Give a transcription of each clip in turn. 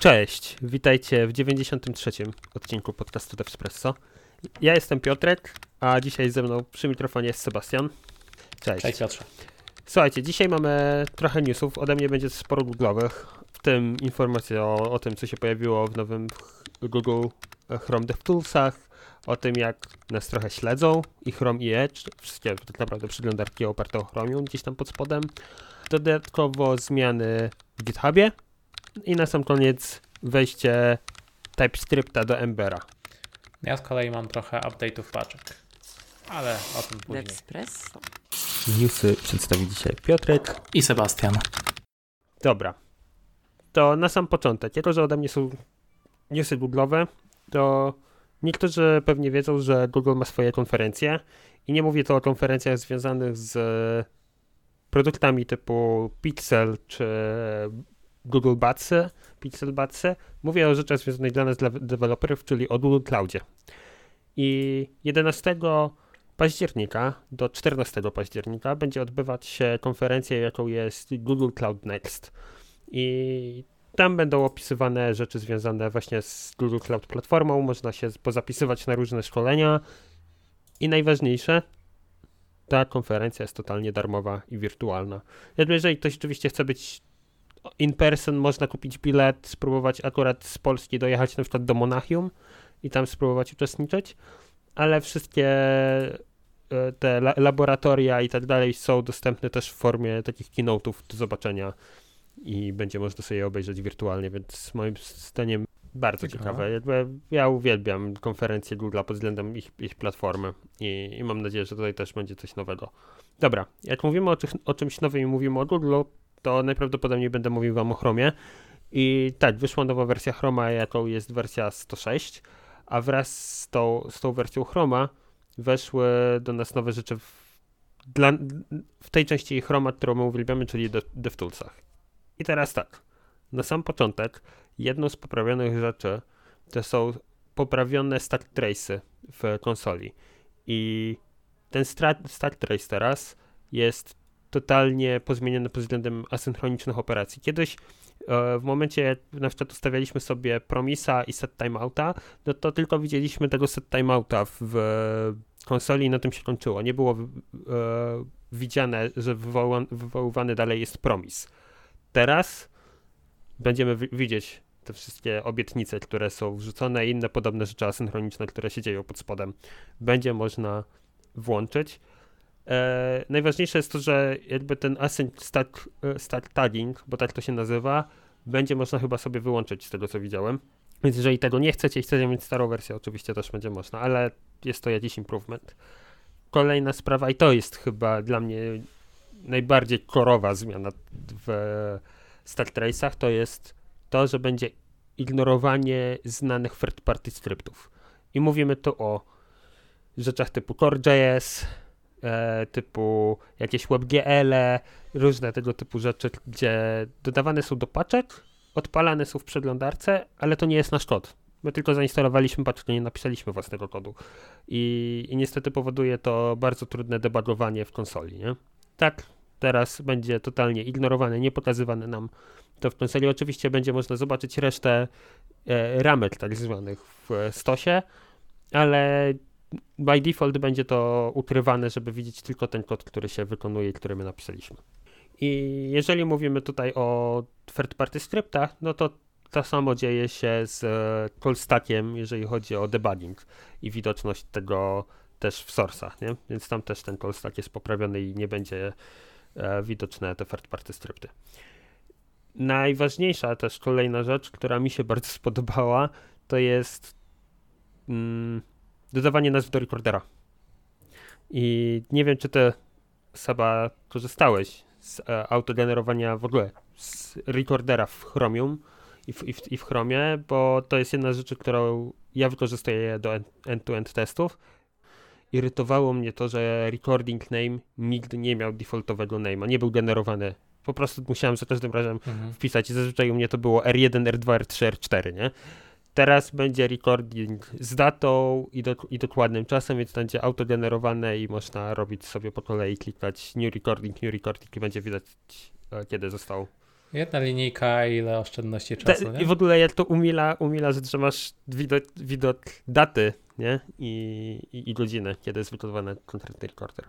Cześć, witajcie w 93. odcinku podcastu Devspresso. Ja jestem Piotrek, a dzisiaj ze mną przy mikrofonie jest Sebastian. Cześć. Cześć Piotrze. Słuchajcie, dzisiaj mamy trochę newsów, ode mnie będzie sporo googlowych, w tym informacje o, o tym, co się pojawiło w nowym Google Chrome DevToolsach, o tym, jak nas trochę śledzą i Chrome i Edge, wszystkie tak naprawdę przeglądarki oparte o Chromium gdzieś tam pod spodem. Dodatkowo zmiany w GitHubie i na sam koniec wejście TypeScripta do Embera. Ja z kolei mam trochę update'ów paczek, ale o tym później. Espresso. Newsy przedstawi dzisiaj Piotrek. I Sebastian. Dobra. To na sam początek, jako że ode mnie są newsy Google'owe, to niektórzy pewnie wiedzą, że Google ma swoje konferencje i nie mówię to o konferencjach związanych z produktami typu Pixel czy Google Batsy, Pixel Batsy. Mówię o rzeczach związanych dla nas, dla deweloperów, czyli o Google Cloudzie. I 11 października do 14 października będzie odbywać się konferencja, jaką jest Google Cloud Next. I tam będą opisywane rzeczy związane właśnie z Google Cloud Platformą. Można się pozapisywać na różne szkolenia. I najważniejsze, ta konferencja jest totalnie darmowa i wirtualna. Jeżeli ktoś oczywiście chce być in person, można kupić bilet, spróbować akurat z Polski dojechać na przykład do Monachium i tam spróbować uczestniczyć, ale wszystkie e, te laboratoria i tak dalej są dostępne też w formie takich keynote'ów do zobaczenia i będzie można sobie je obejrzeć wirtualnie, więc moim zdaniem bardzo ciekawe. ciekawe. Ja uwielbiam konferencje Google pod względem ich, ich platformy i, i, mam nadzieję, że tutaj też będzie coś nowego. Dobra, jak mówimy o, o czymś nowym i mówimy o Google, to najprawdopodobniej będę mówił wam o Chromie. I tak, wyszła nowa wersja Chroma, jaką jest wersja 106, a wraz z tą, z tą wersją Chroma weszły do nas nowe rzeczy w, dla, w tej części Chroma, którą my uwielbiamy, czyli de, DevToolsach. I teraz tak, na sam początek, jedną z poprawionych rzeczy to są poprawione stack trace'y w konsoli. I ten stack trace teraz jest totalnie pozmienione pod względem asynchronicznych operacji. Kiedyś e, w momencie, jak na przykład ustawialiśmy sobie promisa i set timeouta, no to tylko widzieliśmy tego set timeouta w, konsoli i na tym się kończyło. Nie było e, widziane, że wywoływany dalej jest promis. Teraz będziemy widzieć te wszystkie obietnice, które są wrzucone i inne podobne rzeczy asynchroniczne, które się dzieją pod spodem. Będzie można włączyć. E, najważniejsze jest to, że jakby ten async start, e, start tagging, bo tak to się nazywa, będzie można chyba sobie wyłączyć z tego, co widziałem. Więc jeżeli tego nie chcecie i chcecie mieć starą wersję, oczywiście też będzie można, ale jest to jakiś improvement. Kolejna sprawa, i to jest chyba dla mnie najbardziej korowa zmiana w Start Trace'ach, to jest to, że będzie ignorowanie znanych third party skryptów. I mówimy tu o rzeczach typu Core.js, e, typu jakieś WebGL, -e, różne tego typu rzeczy, gdzie dodawane są do paczek, odpalane są w przeglądarce, ale to nie jest nasz kod. My tylko zainstalowaliśmy paczkę, nie napisaliśmy własnego kodu. I, I niestety powoduje to bardzo trudne debugowanie w konsoli, nie? Tak, teraz będzie totalnie ignorowane, nie pokazywane nam to w konsoli. Oczywiście będzie można zobaczyć resztę e, ramek tak zwanych w stosie, ale by default będzie to ukrywane, żeby widzieć tylko ten kod, który się wykonuje który my napisaliśmy. I jeżeli mówimy tutaj o third party scriptach, no to to samo dzieje się z call stackiem, jeżeli chodzi o debugging i widoczność tego też w source'ach, nie? Więc tam też ten call stack jest poprawiony i nie będzie e, widoczne te third party scripty. Najważniejsza też kolejna rzecz, która mi się bardzo spodobała, to jest mm, dodawanie nazw do recordera. I nie wiem, czy ty, Seba, korzystałeś z e, autogenerowania w ogóle z recordera w Chromium i w, i, w, i w Chromie, bo to jest jedna z rzeczy, którą ja wykorzystuję do end-to-end testów. Irytowało mnie to, że recording name nigdy nie miał defaultowego name'a, nie był generowany. Po prostu musiałem za każdym razem mhm. wpisać i zazwyczaj u mnie to było R1, R2, R3, R4, nie? Teraz będzie recording z datą i, do, i dokładnym czasem, więc będzie autogenerowane i można robić sobie po kolei, klikać new recording, new recording i będzie widać, e, kiedy został Jedna linijka, ile oszczędności czasu, Te? I w ogóle jak to umila, umila że masz widok, widok daty, nie? I, i, I godziny, kiedy jest wykonywany konkretny recorder.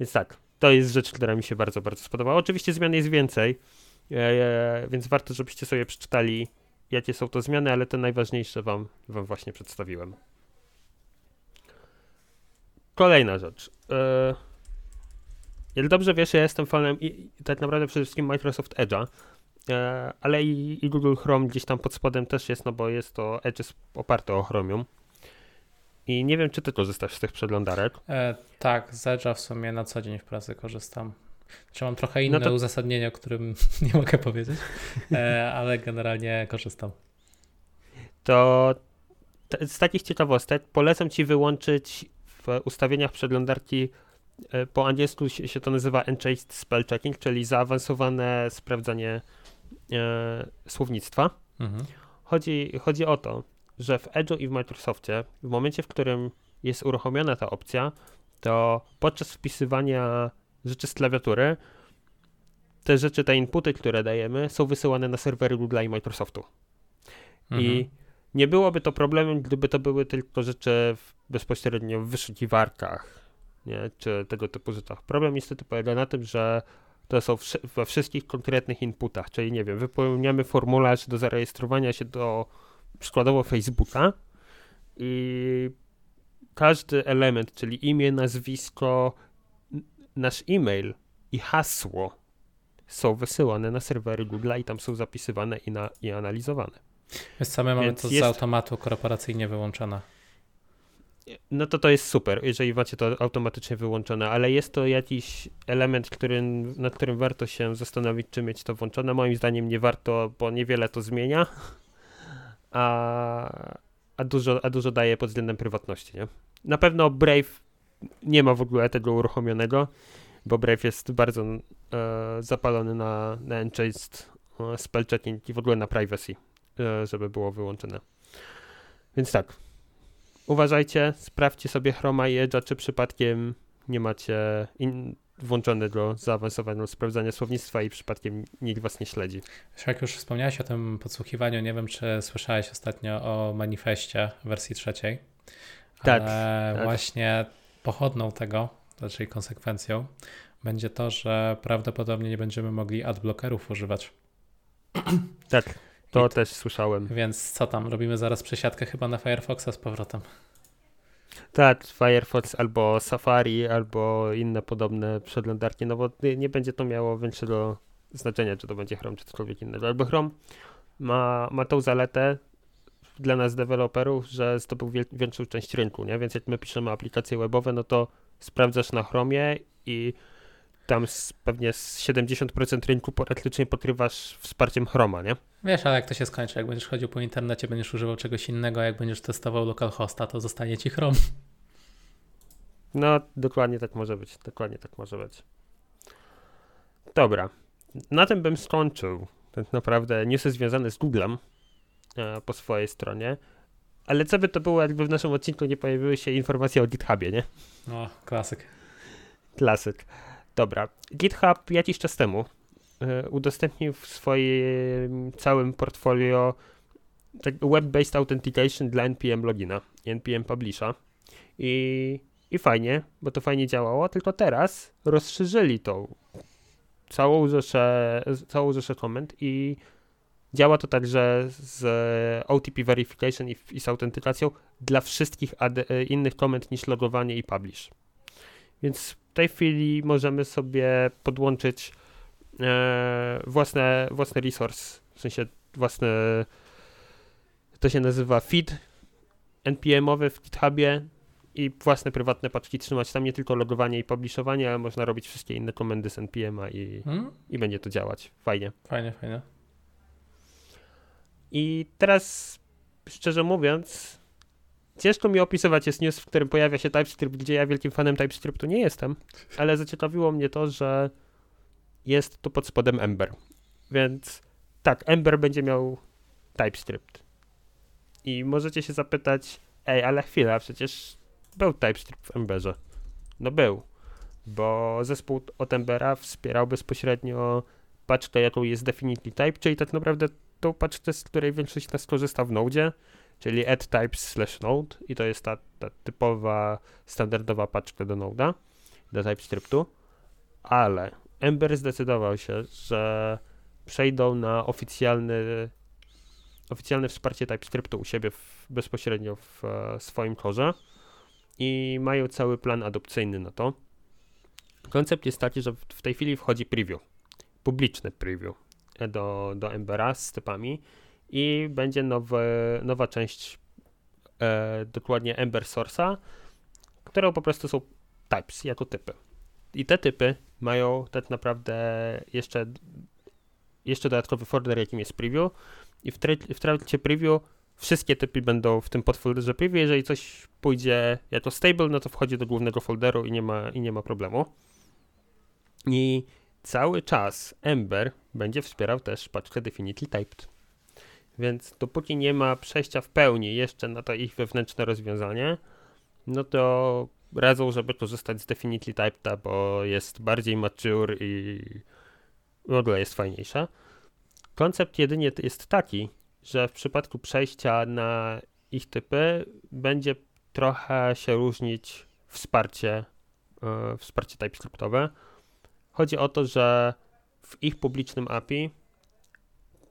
Więc tak, to jest rzecz, która mi się bardzo, bardzo spodobała. Oczywiście zmian jest więcej, e, więc warto, żebyście sobie przeczytali, jakie są to zmiany, ale te najważniejsze wam, wam właśnie przedstawiłem. Kolejna rzecz. E, jak dobrze wiesz, ja jestem fanem i, tak naprawdę przede wszystkim Microsoft Edge'a, e, ale i, i Google Chrome gdzieś tam pod spodem też jest, no bo jest to Edge jest oparte o Chromium. I nie wiem, czy ty korzystasz z tych przeglądarek. E, tak, z Edge'a w sumie na co dzień w pracy korzystam. Znaczy mam trochę inne No to- uzasadnienie, o którym nie mogę powiedzieć, e, ale generalnie korzystam. To z takich ciekawostek polecam ci wyłączyć w ustawieniach przeglądarki e, po angielsku się się to nazywa Enhanced Spell Checking, czyli zaawansowane sprawdzanie e, słownictwa. Mhm. Chodzi, chodzi o to, że w Edge'u i w Microsoftie, w momencie, w którym jest uruchomiona ta opcja, to podczas wpisywania rzeczy z klawiatury, te rzeczy, te inputy, które dajemy, są wysyłane na serwery Google i Microsoftu. Mhm. I nie byłoby to problemem, gdyby to były tylko rzeczy w, bezpośrednio w wyszukiwarkach, nie? czy tego typu rzeczach. Problem niestety polega na tym, że to są wszy- we wszystkich konkretnych inputach, czyli nie wiem, wypełniamy formularz do zarejestrowania się do przykładowo Facebooka i każdy element, czyli imię, nazwisko, nasz e-mail i hasło są wysyłane na serwery Google i tam są zapisywane i, na, i analizowane. My same mamy Więc to z jest- automatu korporacyjnie wyłączone. No to to jest super, jeżeli macie to automatycznie wyłączone, ale jest to jakiś element, który, nad którym warto się zastanowić, czy mieć to włączone. Moim zdaniem nie warto, bo niewiele to zmienia, a, a, dużo, a dużo daje pod względem prywatności. Nie? Na pewno Brave nie ma w ogóle tego uruchomionego, bo Brave jest bardzo e, zapalony na, na Enchased e, spell checking i w ogóle na privacy, e, żeby było wyłączone. Więc tak, uważajcie, sprawdźcie sobie Chroma i Edge'a, czy przypadkiem nie macie in, włączonego zaawansowanego sprawdzania słownictwa i przypadkiem nikt was nie śledzi. Jak już wspomniałeś o tym podsłuchiwaniu, nie wiem, czy słyszałeś ostatnio o manifestie wersji trzeciej. Tak, Ale tak. właśnie pochodną tego, raczej konsekwencją, będzie to, że prawdopodobnie nie będziemy mogli adblockerów używać. Tak, to też słyszałem. Więc co tam, robimy zaraz przesiadkę chyba na Firefoxa z powrotem. Tak, Firefox albo Safari, albo inne podobne przeglądarki, no bo nie- nie będzie to miało większego znaczenia, czy to będzie Chrome, czy cokolwiek innego. Albo Chrome ma, ma tą zaletę dla nas deweloperów, że zdobył wiel- większą część rynku, nie? Więc jak my piszemy aplikacje webowe, no to sprawdzasz na Chromie i tam z, pewnie z 70% rynku praktycznie pokrywasz wsparciem Chroma, nie? Wiesz, ale jak to się skończy, jak będziesz chodził po internecie, będziesz używał czegoś innego, jak będziesz testował localhosta, to zostanie ci Chrome. No, dokładnie tak może być. Dokładnie tak może być. Dobra. Na tym bym skończył. Tak naprawdę newsy związane z Googlem po swojej stronie. Ale co by to było, jakby w naszym odcinku nie pojawiły się informacje o GitHubie, nie? No, klasyk. Klasyk. Dobra. GitHub jakiś czas temu e, udostępnił w swoim całym portfolio tak web-based authentication dla NPM logina NPM publisha. I, I fajnie, bo to fajnie działało, tylko teraz rozszerzyli tą całą rzeszę, całą rzeszę komend i działa to także z OTP verification i, i z autentykacją dla wszystkich e, innych komend niż logowanie i publish. Więc w tej chwili możemy sobie podłączyć e, własne, własne resource, w sensie własne, to się nazywa feed NPM-owy w GitHubie i własne prywatne paczki trzymać tam nie tylko logowanie i publiszowanie, ale można robić wszystkie inne komendy z NPM-a i, Hmm? i będzie to działać. Fajnie. Fajnie, fajnie. I teraz, szczerze mówiąc, ciężko mi opisywać jest news, w którym pojawia się TypeScript, gdzie ja wielkim fanem TypeScriptu nie jestem, ale zaciekawiło mnie to, że jest tu pod spodem Ember. Więc tak, Ember będzie miał TypeScript. I możecie się zapytać, ej, ale chwila, przecież był TypeScript w Emberze. No był, bo zespół od Embera wspierał bezpośrednio paczkę, jaką jest Definitely Type, czyli tak naprawdę tą paczkę, z której większość nas korzysta w Node, czyli add types slash node i to jest ta, ta typowa, standardowa paczka do Node'a, do TypeScriptu, ale Ember zdecydował się, że przejdą na oficjalny, oficjalne wsparcie TypeScriptu u siebie w, bezpośrednio w e, swoim korze i mają cały plan adopcyjny na to. Koncept jest taki, że w, w tej chwili wchodzi preview, publiczne preview do, do Embera z typami i będzie nowe, nowa część, e, dokładnie Ember Source'a, którą po prostu są types, jako typy. I te typy mają tak naprawdę jeszcze, jeszcze dodatkowy folder, jakim jest preview i w, w trakcie preview wszystkie typy będą w tym podfolderze preview. Jeżeli coś pójdzie jako stable, no to wchodzi do głównego folderu i nie ma, i nie ma problemu. I cały czas Ember będzie wspierał też paczkę Definitely Typed. Więc dopóki nie ma przejścia w pełni jeszcze na to ich wewnętrzne rozwiązanie, no to radzą, żeby korzystać z Definitely Typed, bo jest bardziej mature i w ogóle jest fajniejsza. Koncept jedynie jest taki, że w przypadku przejścia na ich typy będzie trochę się różnić wsparcie, yy, wsparcie TypeScriptowe. Chodzi o to, że w ich publicznym API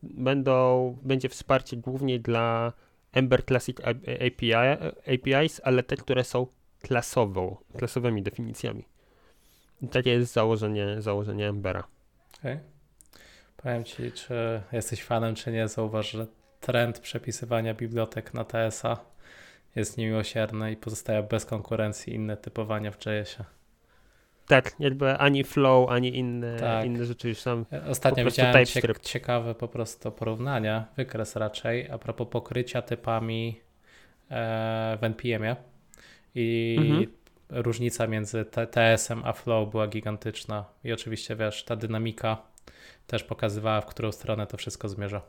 będą, będzie wsparcie głównie dla Ember Classic API, APIs, ale te, które są klasową, klasowymi definicjami. I takie jest założenie, założenie Embera. Okay. Powiem Ci, czy jesteś fanem, czy nie, zauważ, że trend przepisywania bibliotek na TSA jest niemiłosierny i pozostaje bez konkurencji inne typowania w JS-ie. Tak, jakby ani flow, ani inne, tak. inne rzeczy już są. Ostatnio widziałem ciekawe po prostu porównania, wykres raczej, a propos pokrycia typami e, w NPM-ie i mhm. różnica między TS-em a flow była gigantyczna i oczywiście wiesz, ta dynamika też pokazywała, w którą stronę to wszystko zmierza.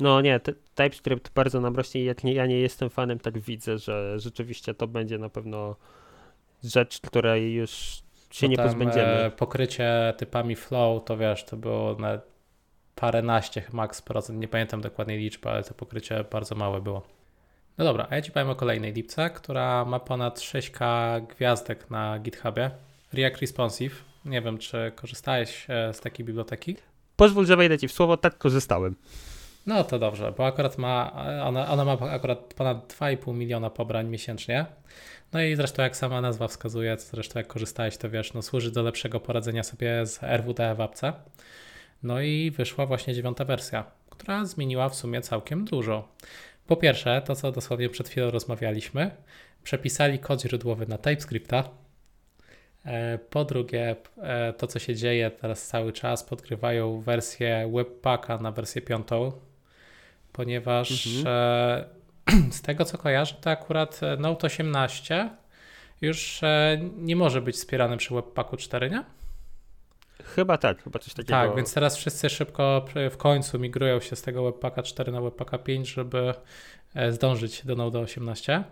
No nie, TypeScript bardzo nam rośnie. Jak nie, ja nie jestem fanem, tak widzę, że rzeczywiście to będzie na pewno rzecz, której już się no nie pozbędziemy. E, pokrycie typami flow, to wiesz, to było na paręnaście max procent, nie pamiętam dokładnej liczby, ale to pokrycie bardzo małe było. No dobra, a ja Ci powiem o kolejnej lipce, która ma ponad 6K gwiazdek na GitHubie. React Responsive. Nie wiem, czy korzystałeś e, z takiej biblioteki? Pozwól, że wejdę Ci w słowo, tak korzystałem. No to dobrze, bo akurat ma, ona, ona ma akurat ponad 2,5 miliona pobrań miesięcznie. No i zresztą jak sama nazwa wskazuje, zresztą jak korzystałeś, to wiesz, no służy do lepszego poradzenia sobie z RWD w apce. No i wyszła właśnie dziewiąta wersja, która zmieniła w sumie całkiem dużo. Po pierwsze, to co dosłownie przed chwilą rozmawialiśmy, przepisali kod źródłowy na TypeScripta. E, po drugie, e, to co się dzieje teraz cały czas, podgrywają wersję Webpacka na wersję piątą, ponieważ mhm. E, z tego co kojarzę, to akurat Note 18 już nie może być wspierany przy Webpacku 4, nie? Chyba tak, chyba coś takiego. Tak, więc teraz wszyscy szybko w końcu migrują się z tego Webpacka 4 na Webpacka 5, żeby e, zdążyć do Node 18.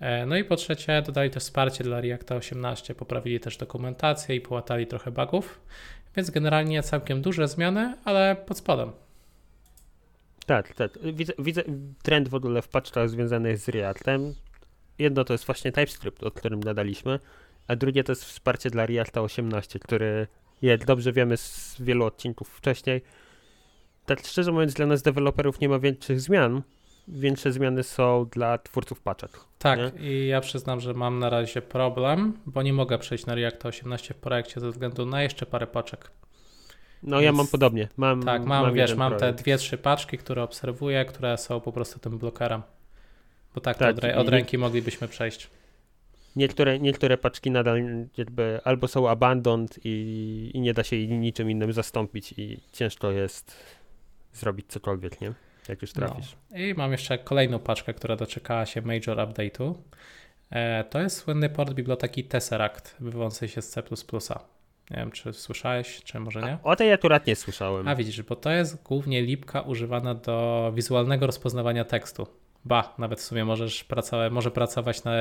E, no i po trzecie dodali też wsparcie dla Reacta 18, poprawili też dokumentację i połatali trochę bugów, więc generalnie całkiem duże zmiany, ale pod spodem. Tak, tak. Widzę, widzę trend w ogóle w paczkach związany z Reactem. Jedno to jest właśnie TypeScript, o którym nadaliśmy, a drugie to jest wsparcie dla Reacta 18, który jak dobrze wiemy z wielu odcinków wcześniej, tak szczerze mówiąc, dla nas deweloperów nie ma większych zmian. Większe zmiany są dla twórców paczek. Tak, nie? i ja przyznam, że mam na razie problem, bo nie mogę przejść na React 18 w projekcie ze względu na jeszcze parę paczek. No Więc, ja mam podobnie. Mam, tak, mam, mam wiesz, mam te dwie, trzy paczki, które obserwuję, które są po prostu tym blokerem. Bo tak, tak od, od ręki moglibyśmy przejść niektóre, niektóre paczki nadal jakby albo są abandoned i, i nie da się niczym innym zastąpić i ciężko jest zrobić cokolwiek, nie? Jak już no. trafisz. No. I mam jeszcze kolejną paczkę, która doczekała się major update'u. E, to jest słynny port biblioteki Tesseract, wywodzącej się z C++. Nie wiem, czy słyszałeś, czy może nie? A, o tej akurat nie słyszałem. A widzisz, bo to jest głównie lipka używana do wizualnego rozpoznawania tekstu. Ba, nawet w sumie możesz pracować, może pracować na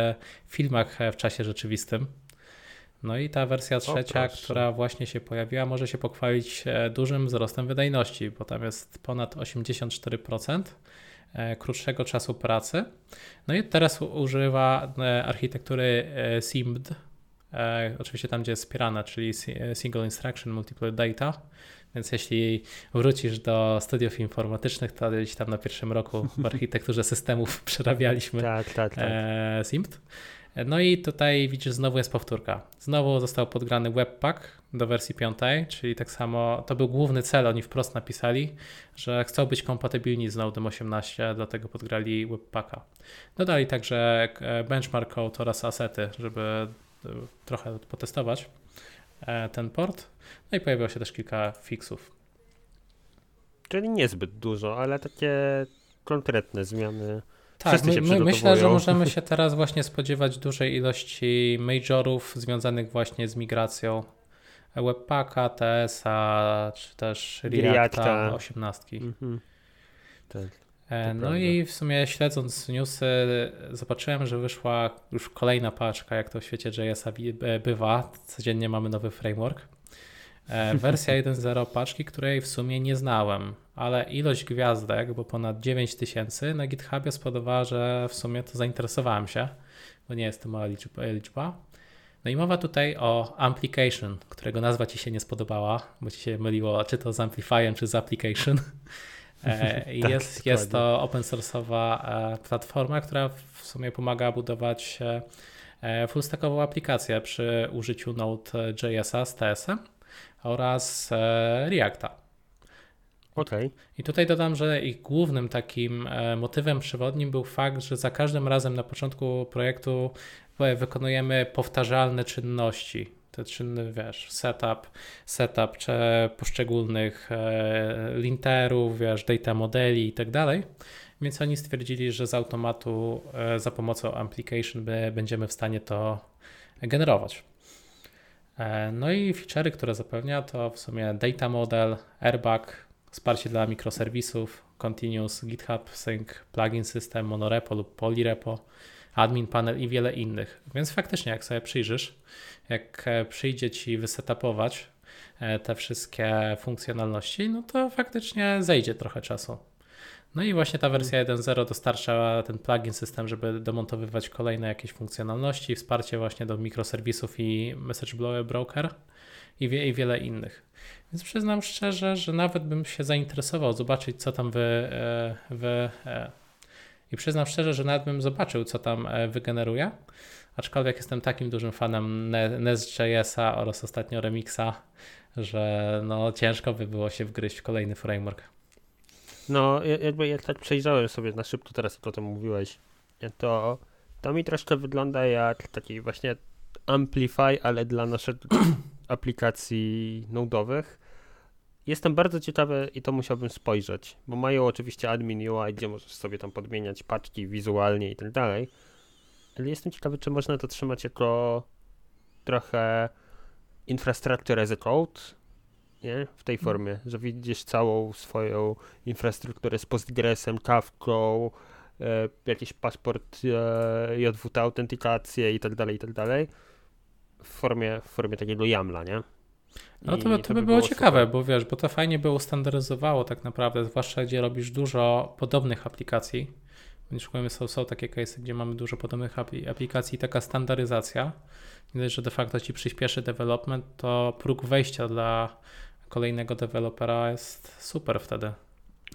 filmach w czasie rzeczywistym. No i ta wersja trzecia, która właśnie się pojawiła, może się pochwalić e, dużym wzrostem wydajności, bo tam jest ponad 84% e, krótszego czasu pracy. No i teraz używa e, architektury SIMD, oczywiście tam, gdzie jest wspierana, czyli Single Instruction Multiple Data. Więc jeśli wrócisz do studiów informatycznych, to gdzieś tam na pierwszym roku w architekturze systemów przerabialiśmy tak, tak, tak. SIMD. No i tutaj widzisz, znowu jest powtórka. Znowu został podgrany Webpack do wersji 5, czyli tak samo to był główny cel, oni wprost napisali, że chcą być kompatybilni z Node 18, dlatego podgrali Webpacka. Dodali także e, benchmark code oraz asety, żeby e, trochę potestować e, ten port. No i pojawiło się też kilka fixów. Czyli niezbyt dużo, ale takie konkretne zmiany. Tak, my, my, myślę, że możemy się teraz właśnie spodziewać dużej ilości majorów związanych właśnie z migracją Webpacka, TS-a, czy też Reacta, Reacta. 18. Mhm. Tak, no prawda. i w sumie śledząc newsy zobaczyłem, że wyszła już kolejna paczka, jak to w świecie JS-a e, bywa. Codziennie mamy nowy framework. E, wersja 1.0 paczki, której w sumie nie znałem, ale ilość gwiazdek, bo ponad 9000 na GitHubie spowodowała, że w sumie to zainteresowałem się, bo nie jest to mała liczba. No i mowa tutaj o application, którego nazwa Ci się nie spodobała, bo Ci się myliło, czy to z amplifyem, czy z application. E, I tak, jest, jest to open source'owa e, platforma, która w sumie pomaga budować full stackową aplikację przy użyciu Node.jsa z TS-em oraz e, Reacta. Okay. I tutaj dodam, że ich głównym takim e, motywem przewodnim był fakt, że za każdym razem na początku projektu wykonujemy powtarzalne czynności. Te czynny, wiesz, setup, setup czy poszczególnych e, linterów, wiesz, data modeli i tak dalej. Więc oni stwierdzili, że z automatu za pomocą application będziemy w stanie to generować. E, no i feature'y, które zapewnia to w sumie data model, airbag, wsparcie dla mikroserwisów, continuous GitHub Sync, plugin system, monorepo lub polyrepo, admin panel i wiele innych. Więc faktycznie jak sobie przyjrzysz, jak e, przyjdzie Ci wysetapować e, te wszystkie funkcjonalności, no to faktycznie zejdzie trochę czasu. No i właśnie ta wersja 1.0 dostarcza ten plugin system, żeby demontowywać kolejne jakieś funkcjonalności, wsparcie właśnie do mikroserwisów i message broker i, wie, i wiele innych. Więc przyznam szczerze, że nawet bym się zainteresował zobaczyć, co tam wy, wy e, i przyznam szczerze, że nawet bym zobaczył, co tam e, wygeneruje. Aczkolwiek jestem takim dużym fanem Nest.jsa oraz ostatnio Remixa, że no ciężko by było się wgryźć w kolejny framework. No, jakby jak tak przejrzałem sobie na szybko teraz, jak o tym mówiłeś, to to mi troszkę wygląda jak taki właśnie Amplify, ale dla naszych aplikacji nodowych. Jestem bardzo ciekawy i to musiałbym spojrzeć, bo mają oczywiście admin UI, gdzie możesz sobie tam podmieniać paczki wizualnie i tak dalej. Ale jestem ciekawy, czy można to trzymać jako trochę infrastructure as a code, nie? w tej mhm. formie, że widzisz całą swoją infrastrukturę z Postgresem, Kafką, e, jakiś paszport e, JWT, autentykację i tak dalej, i tak dalej, w formie, w formie takiego YAMLa, nie? No to, by, to, by, by było, było ciekawe, super. bo wiesz, bo to fajnie było standaryzowało tak naprawdę, zwłaszcza gdzie robisz dużo podobnych aplikacji. Szukamy, są, są takie case, gdzie mamy dużo podobnych aplikacji, taka standaryzacja. Nie że de facto ci przyspieszy development, to próg wejścia dla kolejnego dewelopera jest super wtedy.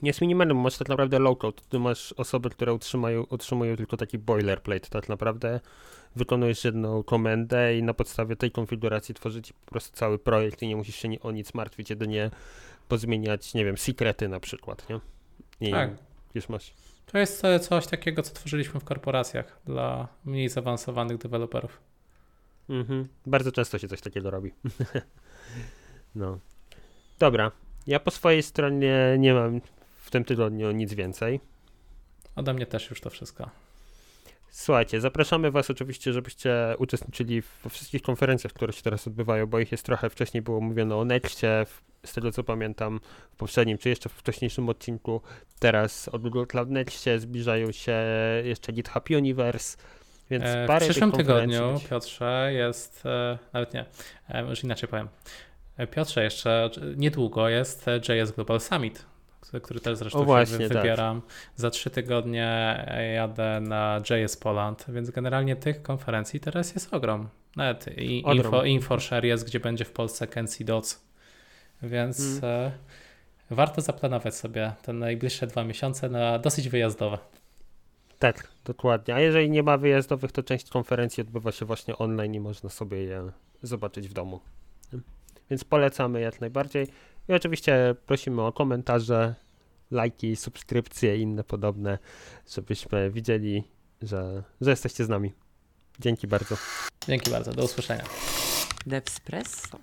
Jest minimalnym, masz tak naprawdę low-code. Ty masz osoby, które utrzymają, utrzymują tylko taki boilerplate. Tak naprawdę wykonujesz jedną komendę i na podstawie tej konfiguracji tworzy ci po prostu cały projekt i nie musisz się ni o nic martwić, jedynie pozmieniać, nie wiem, sekrety na przykład, nie? I tak. już masz. To jest coś takiego, co tworzyliśmy w korporacjach dla mniej zaawansowanych deweloperów. Mhm. Bardzo często się coś takiego robi. no. Dobra, ja po swojej stronie nie mam w tym tygodniu nic więcej. Ode mnie też już to wszystko. Słuchajcie, zapraszamy Was oczywiście, żebyście uczestniczyli we wszystkich konferencjach, które się teraz odbywają, bo ich jest trochę. Wcześniej było mówione o Nexcie, z tego co pamiętam w poprzednim, czy jeszcze w wcześniejszym odcinku. Teraz od Google Cloud Nexcie zbliżają się jeszcze GitHub Universe, Więc E, parę w przyszłym tygodniu, będzie. Piotrze, jest, e, nawet nie, e, już inaczej powiem. E, Piotrze, jeszcze niedługo jest e, JS Global Summit, który- też zresztą O, właśnie, tak. wybieram. Za trzy tygodnie jadę na JS Poland, więc generalnie tych konferencji teraz jest ogrom. Nawet i Ogrom. Info, InfoShare jest, gdzie będzie w Polsce Kenzie Dots, więc Mm. e, warto zaplanować sobie te najbliższe dwa miesiące na dosyć wyjazdowe. Tak, dokładnie. A jeżeli nie ma wyjazdowych, to część konferencji odbywa się właśnie online i można sobie je zobaczyć w domu. Więc polecamy jak najbardziej. I oczywiście prosimy o komentarze, lajki, subskrypcje i inne podobne, żebyśmy widzieli, że, że jesteście z nami. Dzięki bardzo. Dzięki bardzo, do usłyszenia. Devspresso.